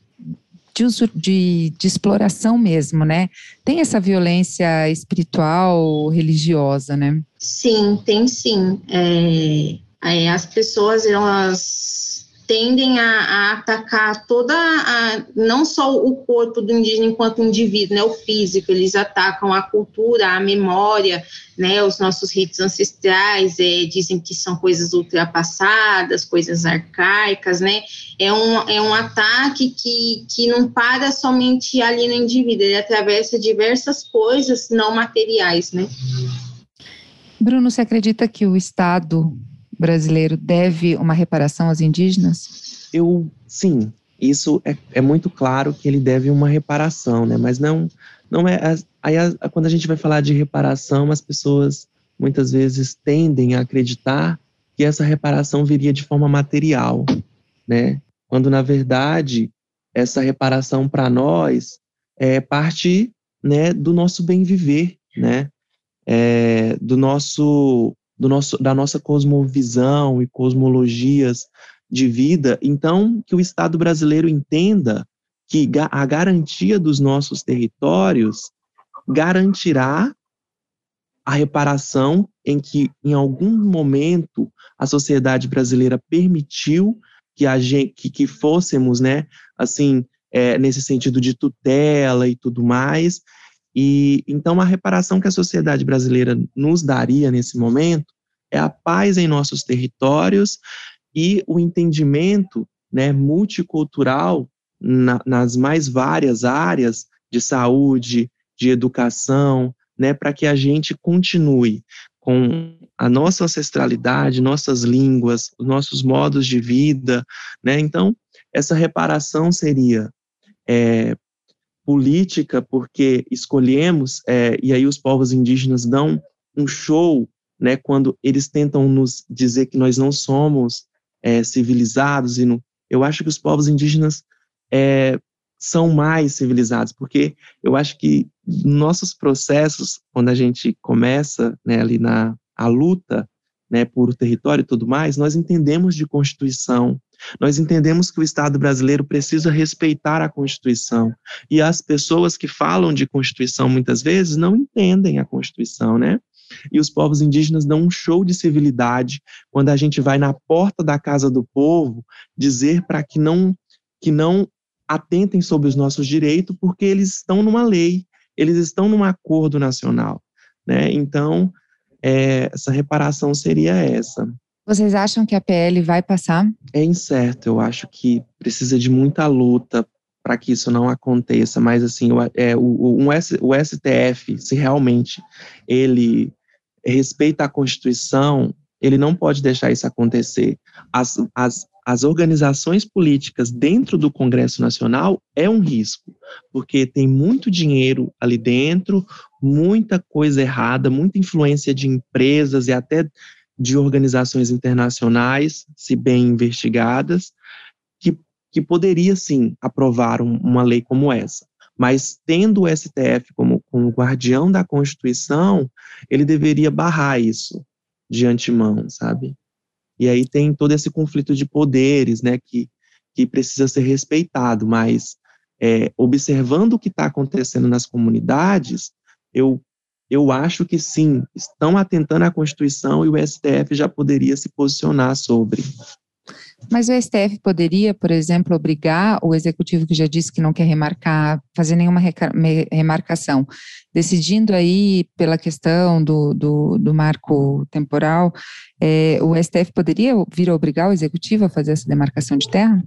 Speaker 2: de, uso, de, de exploração mesmo, né? Tem essa violência espiritual, religiosa, né?
Speaker 3: Sim, tem sim. É, é, as pessoas, elas tendem a, a, atacar toda a, não só o corpo do indígena enquanto indivíduo, né, o físico, eles atacam a cultura, a memória, né, os nossos ritos ancestrais, é, dizem que são coisas ultrapassadas, coisas arcaicas, né, é um, é um ataque que, que não para somente ali no indivíduo, ele atravessa diversas coisas não materiais, né.
Speaker 2: Bruno, você acredita que o Estado brasileiro deve uma reparação aos indígenas?
Speaker 4: Eu, sim, isso é, é muito claro que ele deve uma reparação, né? Mas não, não é. Aí, quando a gente vai falar de reparação, as pessoas muitas vezes tendem a acreditar que essa reparação viria de forma material, né? Quando na verdade essa reparação para nós é parte, né, do nosso bem viver, né? É, do nosso do nosso da nossa cosmovisão e cosmologias de vida. Então, que o Estado brasileiro entenda que a garantia dos nossos territórios garantirá a reparação em que, em algum momento, a sociedade brasileira permitiu que a gente, que, que fôssemos, né, assim, é, nesse sentido de tutela e tudo mais. E então a reparação que a sociedade brasileira nos daria nesse momento é a paz em nossos territórios e o entendimento, né, multicultural na, nas mais várias áreas de saúde, de educação, né, para que a gente continue com a nossa ancestralidade, nossas línguas, os nossos modos de vida, né? Então, essa reparação seria é, política, porque escolhemos, é, e aí os povos indígenas dão um show, né, quando eles tentam nos dizer que nós não somos é, civilizados, e no, eu acho que os povos indígenas é, são mais civilizados, porque eu acho que nossos processos, quando a gente começa né, ali na a luta né, por território e tudo mais, nós entendemos de Constituição, nós entendemos que o Estado brasileiro precisa respeitar a Constituição. E as pessoas que falam de Constituição muitas vezes não entendem a Constituição, né? E os povos indígenas dão um show de civilidade quando a gente vai na porta da casa do povo dizer para que não que não atentem sobre os nossos direitos, porque eles estão numa lei, eles estão num acordo nacional. Né? Então, é, essa reparação seria essa.
Speaker 2: Vocês acham que a PL vai passar?
Speaker 4: É incerto, eu acho que precisa de muita luta para que isso não aconteça, mas assim, o, é, o, um, o STF, se realmente ele respeita a Constituição, ele não pode deixar isso acontecer. As, as, as organizações políticas dentro do Congresso Nacional é um risco, porque tem muito dinheiro ali dentro, muita coisa errada, muita influência de empresas e até de organizações internacionais, se bem investigadas, que, que poderia sim aprovar um, uma lei como essa. Mas tendo o STF como, como guardião da Constituição, ele deveria barrar isso de antemão, sabe? E aí tem todo esse conflito de poderes, né, que, que precisa ser respeitado, mas é, observando o que está acontecendo nas comunidades, eu, eu acho que sim, estão atentando à Constituição e o STF já poderia se posicionar sobre.
Speaker 2: Mas o STF poderia, por exemplo, obrigar o executivo que já disse que não quer remarcar, fazer nenhuma remarcação, decidindo aí pela questão do, do, do marco temporal, é, o STF poderia vir a obrigar o executivo a fazer essa demarcação de terra?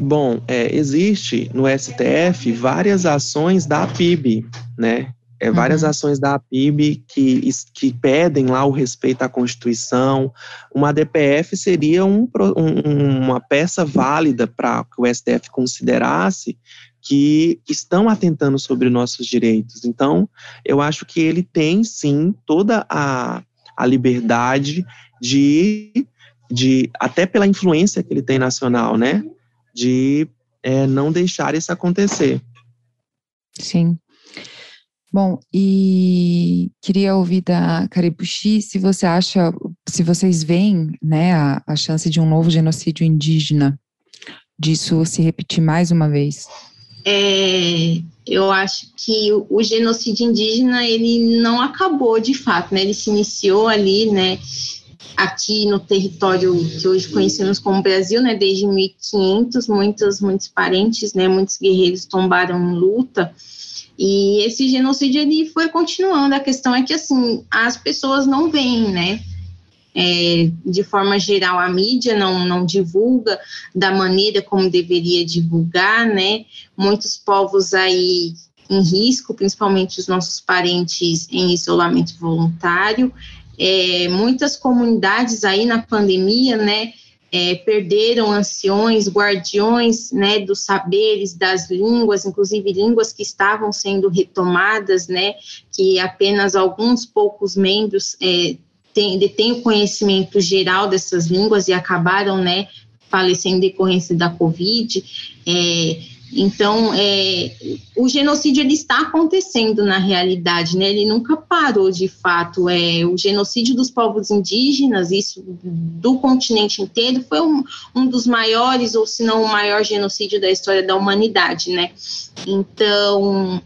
Speaker 4: Bom, é, existe no STF várias ações da PIB, né? É, várias uhum. ações da APIB que, que pedem lá o respeito à Constituição. Uma DPF seria um, um, uma peça válida para que o STF considerasse que estão atentando sobre nossos direitos. Então, eu acho que ele tem, sim, toda a, a liberdade de, de, até pela influência que ele tem nacional, né, de é, não deixar isso acontecer.
Speaker 2: Sim. Bom, e queria ouvir da Caribuchi se você acha, se vocês veem, né, a, a chance de um novo genocídio indígena, disso se repetir mais uma vez.
Speaker 3: É, eu acho que o, o, genocídio indígena ele não acabou de fato, né? Ele se iniciou ali, né? Aqui no território que hoje conhecemos como Brasil, né? Desde 1500, muitos muitos parentes, né? Muitos guerreiros tombaram em luta e esse genocídio ele foi continuando. A questão é que assim as pessoas não veem, né? É, de forma geral, a mídia não, não divulga da maneira como deveria divulgar, né? Muitos povos aí em risco, principalmente os nossos parentes em isolamento voluntário, é, muitas comunidades aí na pandemia, né? É, perderam anciões, guardiões né, dos saberes, das línguas, inclusive línguas que estavam sendo retomadas, né, que apenas alguns poucos membros é, têm, detêm o conhecimento geral dessas línguas e acabaram né, falecendo em decorrência da Covid. É, então, é, o genocídio ele está acontecendo na realidade, né? Ele nunca parou de fato. É, o genocídio dos povos indígenas, isso do continente inteiro, foi um, um dos maiores, ou se não o maior genocídio da história da humanidade, né? Então,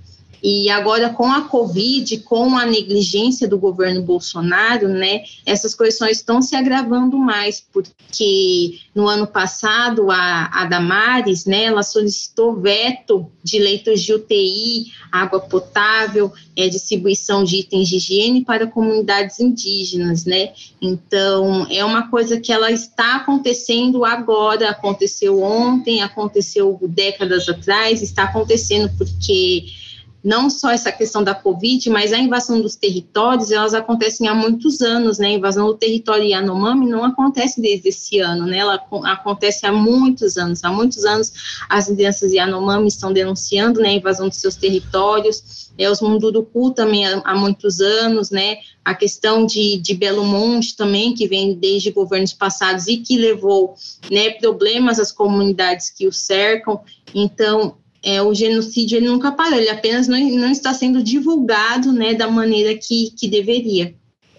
Speaker 3: e agora, com a Covid, com a negligência do governo Bolsonaro, né, essas coisas estão se agravando mais, porque no ano passado, a, a Damares, né, ela solicitou veto de leitos de UTI, água potável, é, distribuição de itens de higiene para comunidades indígenas, né. Então, é uma coisa que ela está acontecendo agora, aconteceu ontem, aconteceu décadas atrás, está acontecendo porque não só essa questão da Covid, mas a invasão dos territórios, elas acontecem há muitos anos, né? A invasão do território Yanomami não acontece desde esse ano, né? Ela acontece há muitos anos. Há muitos anos as lideranças Yanomami estão denunciando, né, a invasão dos seus territórios. É, os Munduruku também há, há muitos anos, né? A questão de, de Belo Monte também, que vem desde governos passados e que levou, né, problemas às comunidades que o cercam. Então, é, o genocídio ele nunca parou, ele apenas não, não está sendo divulgado né, da maneira que, que deveria.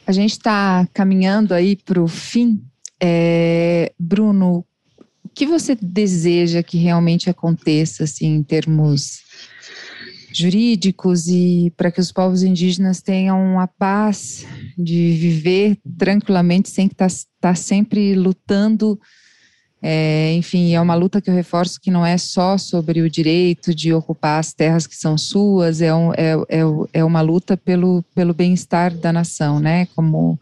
Speaker 2: A gente está caminhando aí para o fim. É, Bruno, o que você deseja que realmente aconteça assim, em termos jurídicos e para que os povos indígenas tenham a paz de viver tranquilamente sem estar tá, tá sempre lutando é, enfim, é uma luta que eu reforço que não é só sobre o direito de ocupar as terras que são suas, é, um, é, é, é uma luta pelo, pelo bem-estar da nação, né? Como,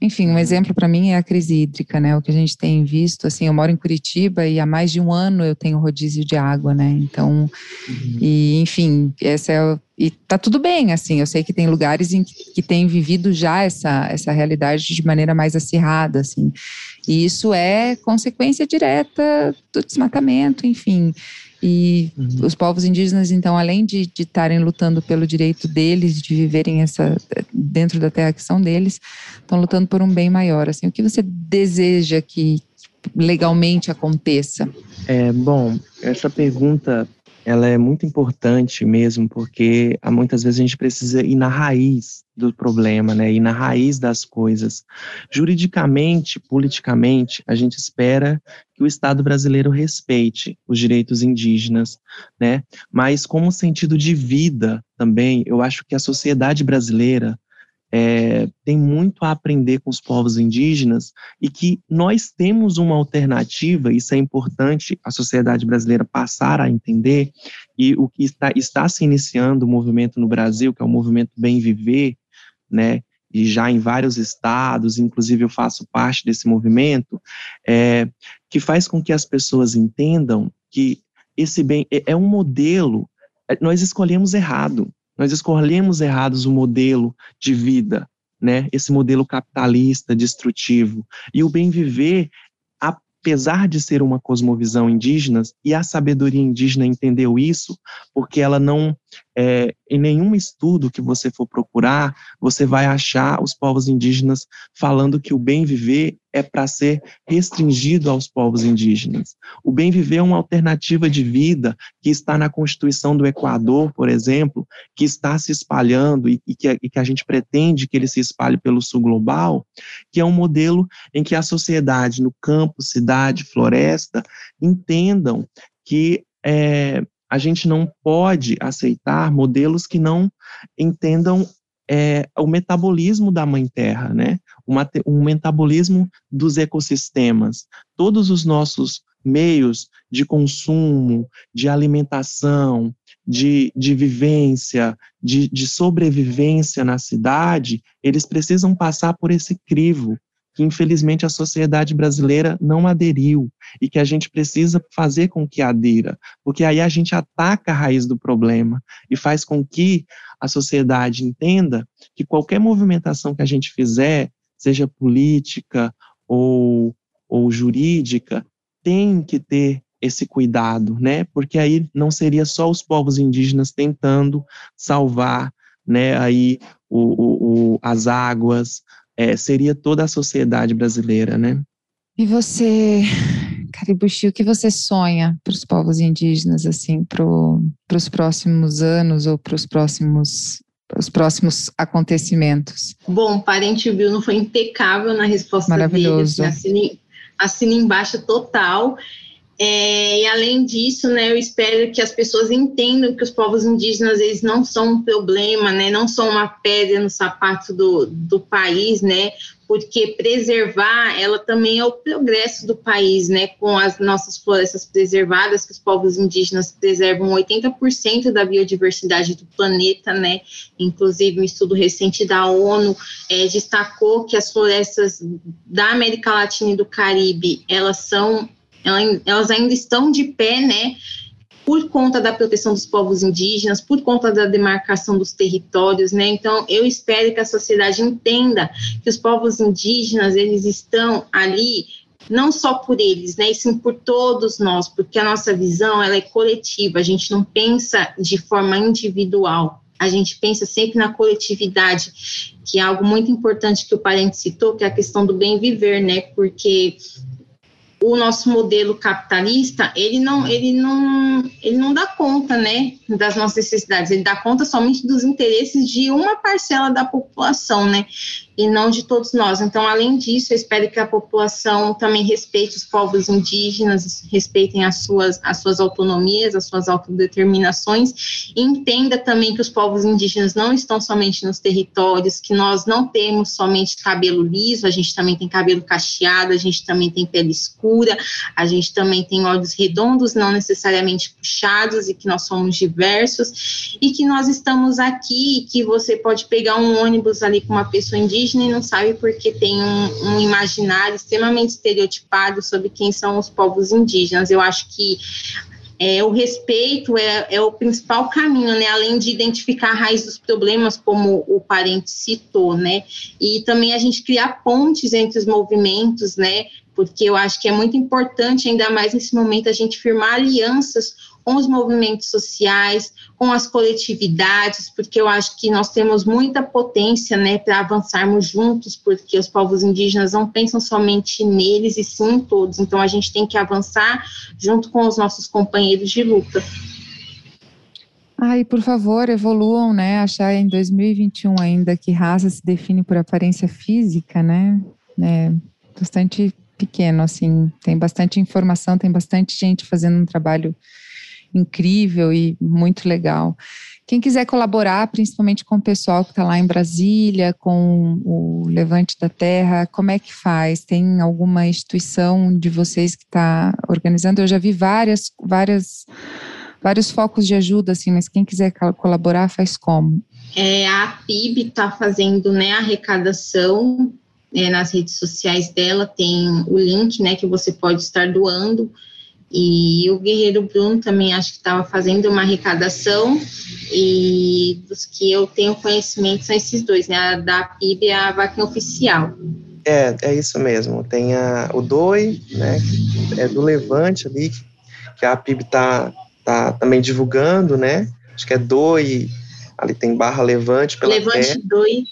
Speaker 2: enfim, um exemplo para mim é a crise hídrica, né? O que a gente tem visto, assim, eu moro em Curitiba e há mais de um ano eu tenho rodízio de água, né? Então, uhum. e enfim, essa é e tá tudo bem, assim, eu sei que tem lugares em que, que tem vivido já essa, essa realidade de maneira mais acirrada, assim, e isso é consequência direta do desmatamento, enfim. E uhum. os povos indígenas, então, além de estarem lutando pelo direito deles de viverem essa dentro da terra que são deles, estão lutando por um bem maior. Assim, o que você deseja que legalmente aconteça?
Speaker 4: É, bom, essa pergunta ela é muito importante mesmo, porque muitas vezes a gente precisa ir na raiz do problema, né? Ir na raiz das coisas. Juridicamente, politicamente, a gente espera que o Estado brasileiro respeite os direitos indígenas, né? Mas como sentido de vida também, eu acho que a sociedade brasileira é, tem muito a aprender com os povos indígenas e que nós temos uma alternativa, isso é importante a sociedade brasileira passar a entender, e o que está, está se iniciando o movimento no Brasil, que é o movimento Bem Viver, né, e já em vários estados, inclusive eu faço parte desse movimento, é, que faz com que as pessoas entendam que esse bem é, é um modelo, é, nós escolhemos errado, nós escolhemos errados o modelo de vida, né? Esse modelo capitalista, destrutivo. E o bem viver apesar de ser uma cosmovisão indígena, e a sabedoria indígena entendeu isso, porque ela não, é, em nenhum estudo que você for procurar, você vai achar os povos indígenas falando que o bem viver é para ser restringido aos povos indígenas. O bem viver é uma alternativa de vida que está na Constituição do Equador, por exemplo, que está se espalhando e, e, que, e que a gente pretende que ele se espalhe pelo sul global, que é um modelo em que a sociedade no campo, cidade, floresta, entendam que é, a gente não pode aceitar modelos que não entendam é, o metabolismo da mãe terra, né? Um metabolismo dos ecossistemas. Todos os nossos meios de consumo, de alimentação, de, de vivência, de, de sobrevivência na cidade, eles precisam passar por esse crivo que infelizmente a sociedade brasileira não aderiu e que a gente precisa fazer com que adira, porque aí a gente ataca a raiz do problema e faz com que a sociedade entenda que qualquer movimentação que a gente fizer, seja política ou ou jurídica, tem que ter esse cuidado, né? Porque aí não seria só os povos indígenas tentando salvar, né? Aí o, o, o as águas, é, seria toda a sociedade brasileira, né?
Speaker 2: E você, Caribuchi, o que você sonha para os povos indígenas, assim, para os próximos anos ou para os próximos os próximos acontecimentos?
Speaker 3: Bom, Parente Bruno foi impecável na resposta
Speaker 2: Maravilhoso.
Speaker 3: dele. Assim, assina embaixo total. É, e além disso, né, eu espero que as pessoas entendam que os povos indígenas eles não são um problema, né, não são uma pedra no sapato do, do país, né, porque preservar ela também é o progresso do país, né, com as nossas florestas preservadas, que os povos indígenas preservam 80% da biodiversidade do planeta, né, inclusive um estudo recente da ONU é, destacou que as florestas da América Latina e do Caribe, elas são elas ainda estão de pé, né? Por conta da proteção dos povos indígenas, por conta da demarcação dos territórios, né? Então, eu espero que a sociedade entenda que os povos indígenas, eles estão ali não só por eles, né, e sim por todos nós, porque a nossa visão ela é coletiva, a gente não pensa de forma individual, a gente pensa sempre na coletividade, que é algo muito importante que o parente citou, que é a questão do bem viver, né, porque o nosso modelo capitalista, ele não, ele não, ele não dá conta, né, das nossas necessidades, ele dá conta somente dos interesses de uma parcela da população, né, e não de todos nós. Então, além disso, eu espero que a população também respeite os povos indígenas, respeitem as suas, as suas autonomias, as suas autodeterminações, e entenda também que os povos indígenas não estão somente nos territórios, que nós não temos somente cabelo liso, a gente também tem cabelo cacheado, a gente também tem pele escura, a gente também tem olhos redondos, não necessariamente puxados, e que nós somos diversos, e que nós estamos aqui, que você pode pegar um ônibus ali com uma pessoa indígena, e não sabe porque tem um, um imaginário extremamente estereotipado sobre quem são os povos indígenas. Eu acho que é, o respeito é, é, o principal caminho, né? Além de identificar a raiz dos problemas, como o parente citou, né? E também a gente criar pontes entre os movimentos, né? Porque eu acho que é muito importante, ainda mais nesse momento, a gente firmar alianças com os movimentos sociais, com as coletividades, porque eu acho que nós temos muita potência, né, para avançarmos juntos, porque os povos indígenas não pensam somente neles e sim em todos. Então a gente tem que avançar junto com os nossos companheiros de luta.
Speaker 2: Ai, por favor, evoluam, né? Achar em 2021 ainda que raça se define por aparência física, né? É bastante pequeno, assim. Tem bastante informação, tem bastante gente fazendo um trabalho incrível e muito legal. Quem quiser colaborar, principalmente com o pessoal que está lá em Brasília, com o Levante da Terra, como é que faz? Tem alguma instituição de vocês que está organizando? Eu já vi várias, várias, vários focos de ajuda, assim, mas quem quiser colaborar, faz como?
Speaker 3: É, a PIB está fazendo né, arrecadação é, nas redes sociais dela, tem o link né, que você pode estar doando. E o Guerreiro Bruno também acho que estava fazendo uma arrecadação, e dos que eu tenho conhecimento são esses dois, né? A da PIB e a vaquinha oficial.
Speaker 4: É, é isso mesmo. Tem a, o DOI, né? É do Levante ali, que a PIB está tá também divulgando, né? Acho que é DOI, ali tem barra Levante pela
Speaker 3: Levante DOI.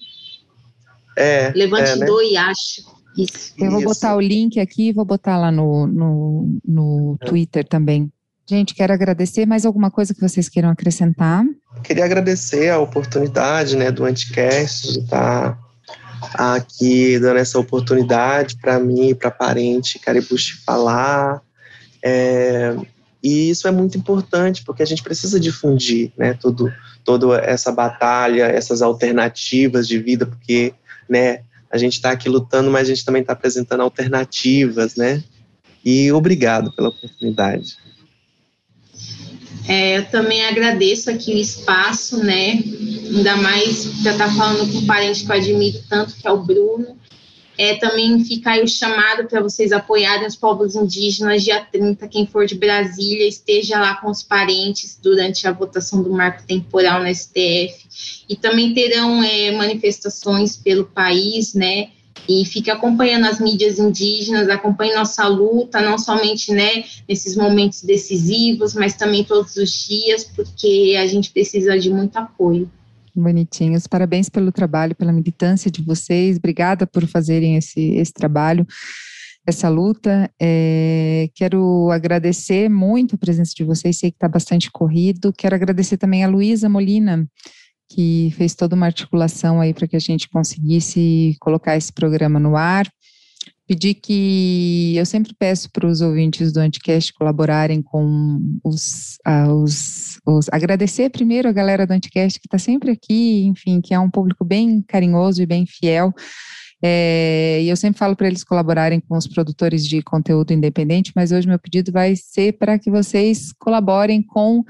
Speaker 4: É.
Speaker 3: Levante
Speaker 4: é, né?
Speaker 3: DOI, acho.
Speaker 2: Isso. Eu vou botar o link aqui, vou botar lá no, no, no é. Twitter também. Gente, quero agradecer. Mais alguma coisa que vocês queiram acrescentar?
Speaker 4: Queria agradecer a oportunidade né, do Anticast de estar aqui dando essa oportunidade para mim, para parente Caribuchi falar. É, e isso é muito importante, porque a gente precisa difundir né, tudo, toda essa batalha, essas alternativas de vida, porque né, a gente está aqui lutando, mas a gente também está apresentando alternativas, né? E obrigado pela oportunidade.
Speaker 3: É, eu também agradeço aqui o espaço, né? Ainda mais para estar tá falando com um parente que eu admiro tanto, que é o Bruno. É, também fica aí o chamado para vocês apoiarem os povos indígenas dia 30, quem for de Brasília, esteja lá com os parentes durante a votação do marco temporal no STF. E também terão é, manifestações pelo país, né? e fique acompanhando as mídias indígenas, acompanhe nossa luta, não somente né, nesses momentos decisivos, mas também todos os dias, porque a gente precisa de muito apoio.
Speaker 2: Bonitinhos, parabéns pelo trabalho, pela militância de vocês, obrigada por fazerem esse, esse trabalho, essa luta. É, quero agradecer muito a presença de vocês, sei que está bastante corrido. Quero agradecer também a Luísa Molina, que fez toda uma articulação aí para que a gente conseguisse colocar esse programa no ar. Pedir que eu sempre peço para os ouvintes do Anticast colaborarem com os, uh, os, os, Agradecer primeiro a galera do Anticast que está sempre aqui, enfim, que é um público bem carinhoso e bem fiel. É, e eu sempre falo para eles colaborarem com os produtores de conteúdo independente, mas hoje meu pedido vai ser para que vocês colaborem com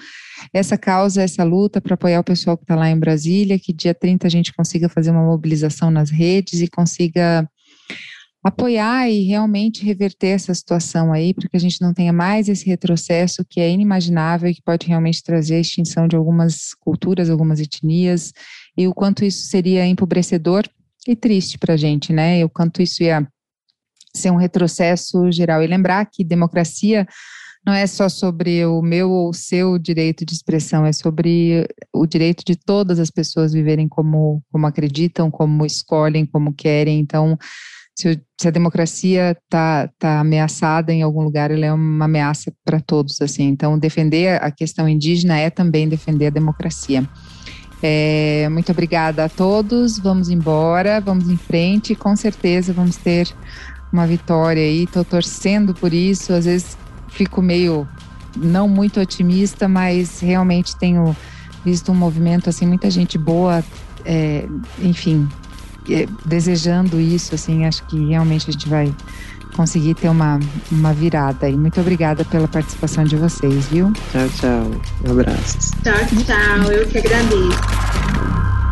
Speaker 2: essa causa, essa luta, para apoiar o pessoal que está lá em Brasília, que dia 30 a gente consiga fazer uma mobilização nas redes e consiga apoiar e realmente reverter essa situação aí, para que a gente não tenha mais esse retrocesso que é inimaginável e que pode realmente trazer a extinção de algumas culturas, algumas etnias, e o quanto isso seria empobrecedor e triste para a gente, né? O quanto isso ia ser um retrocesso geral. E lembrar que democracia não é só sobre o meu ou o seu direito de expressão, é sobre o direito de todas as pessoas viverem como, como acreditam, como escolhem, como querem. Então, se, se a democracia está tá ameaçada em algum lugar, ela é uma ameaça para todos. assim. Então, defender a questão indígena é também defender a democracia. É, muito obrigada a todos. Vamos embora, vamos em frente. Com certeza vamos ter uma vitória aí. Estou torcendo por isso. Às vezes fico meio não muito otimista, mas realmente tenho visto um movimento assim, muita gente boa, é, enfim, desejando isso. Assim, acho que realmente a gente vai conseguir ter uma, uma virada. E muito obrigada pela participação de vocês, viu?
Speaker 4: Tchau, tchau. Um abraço.
Speaker 3: Tchau, tchau. Eu que agradeço.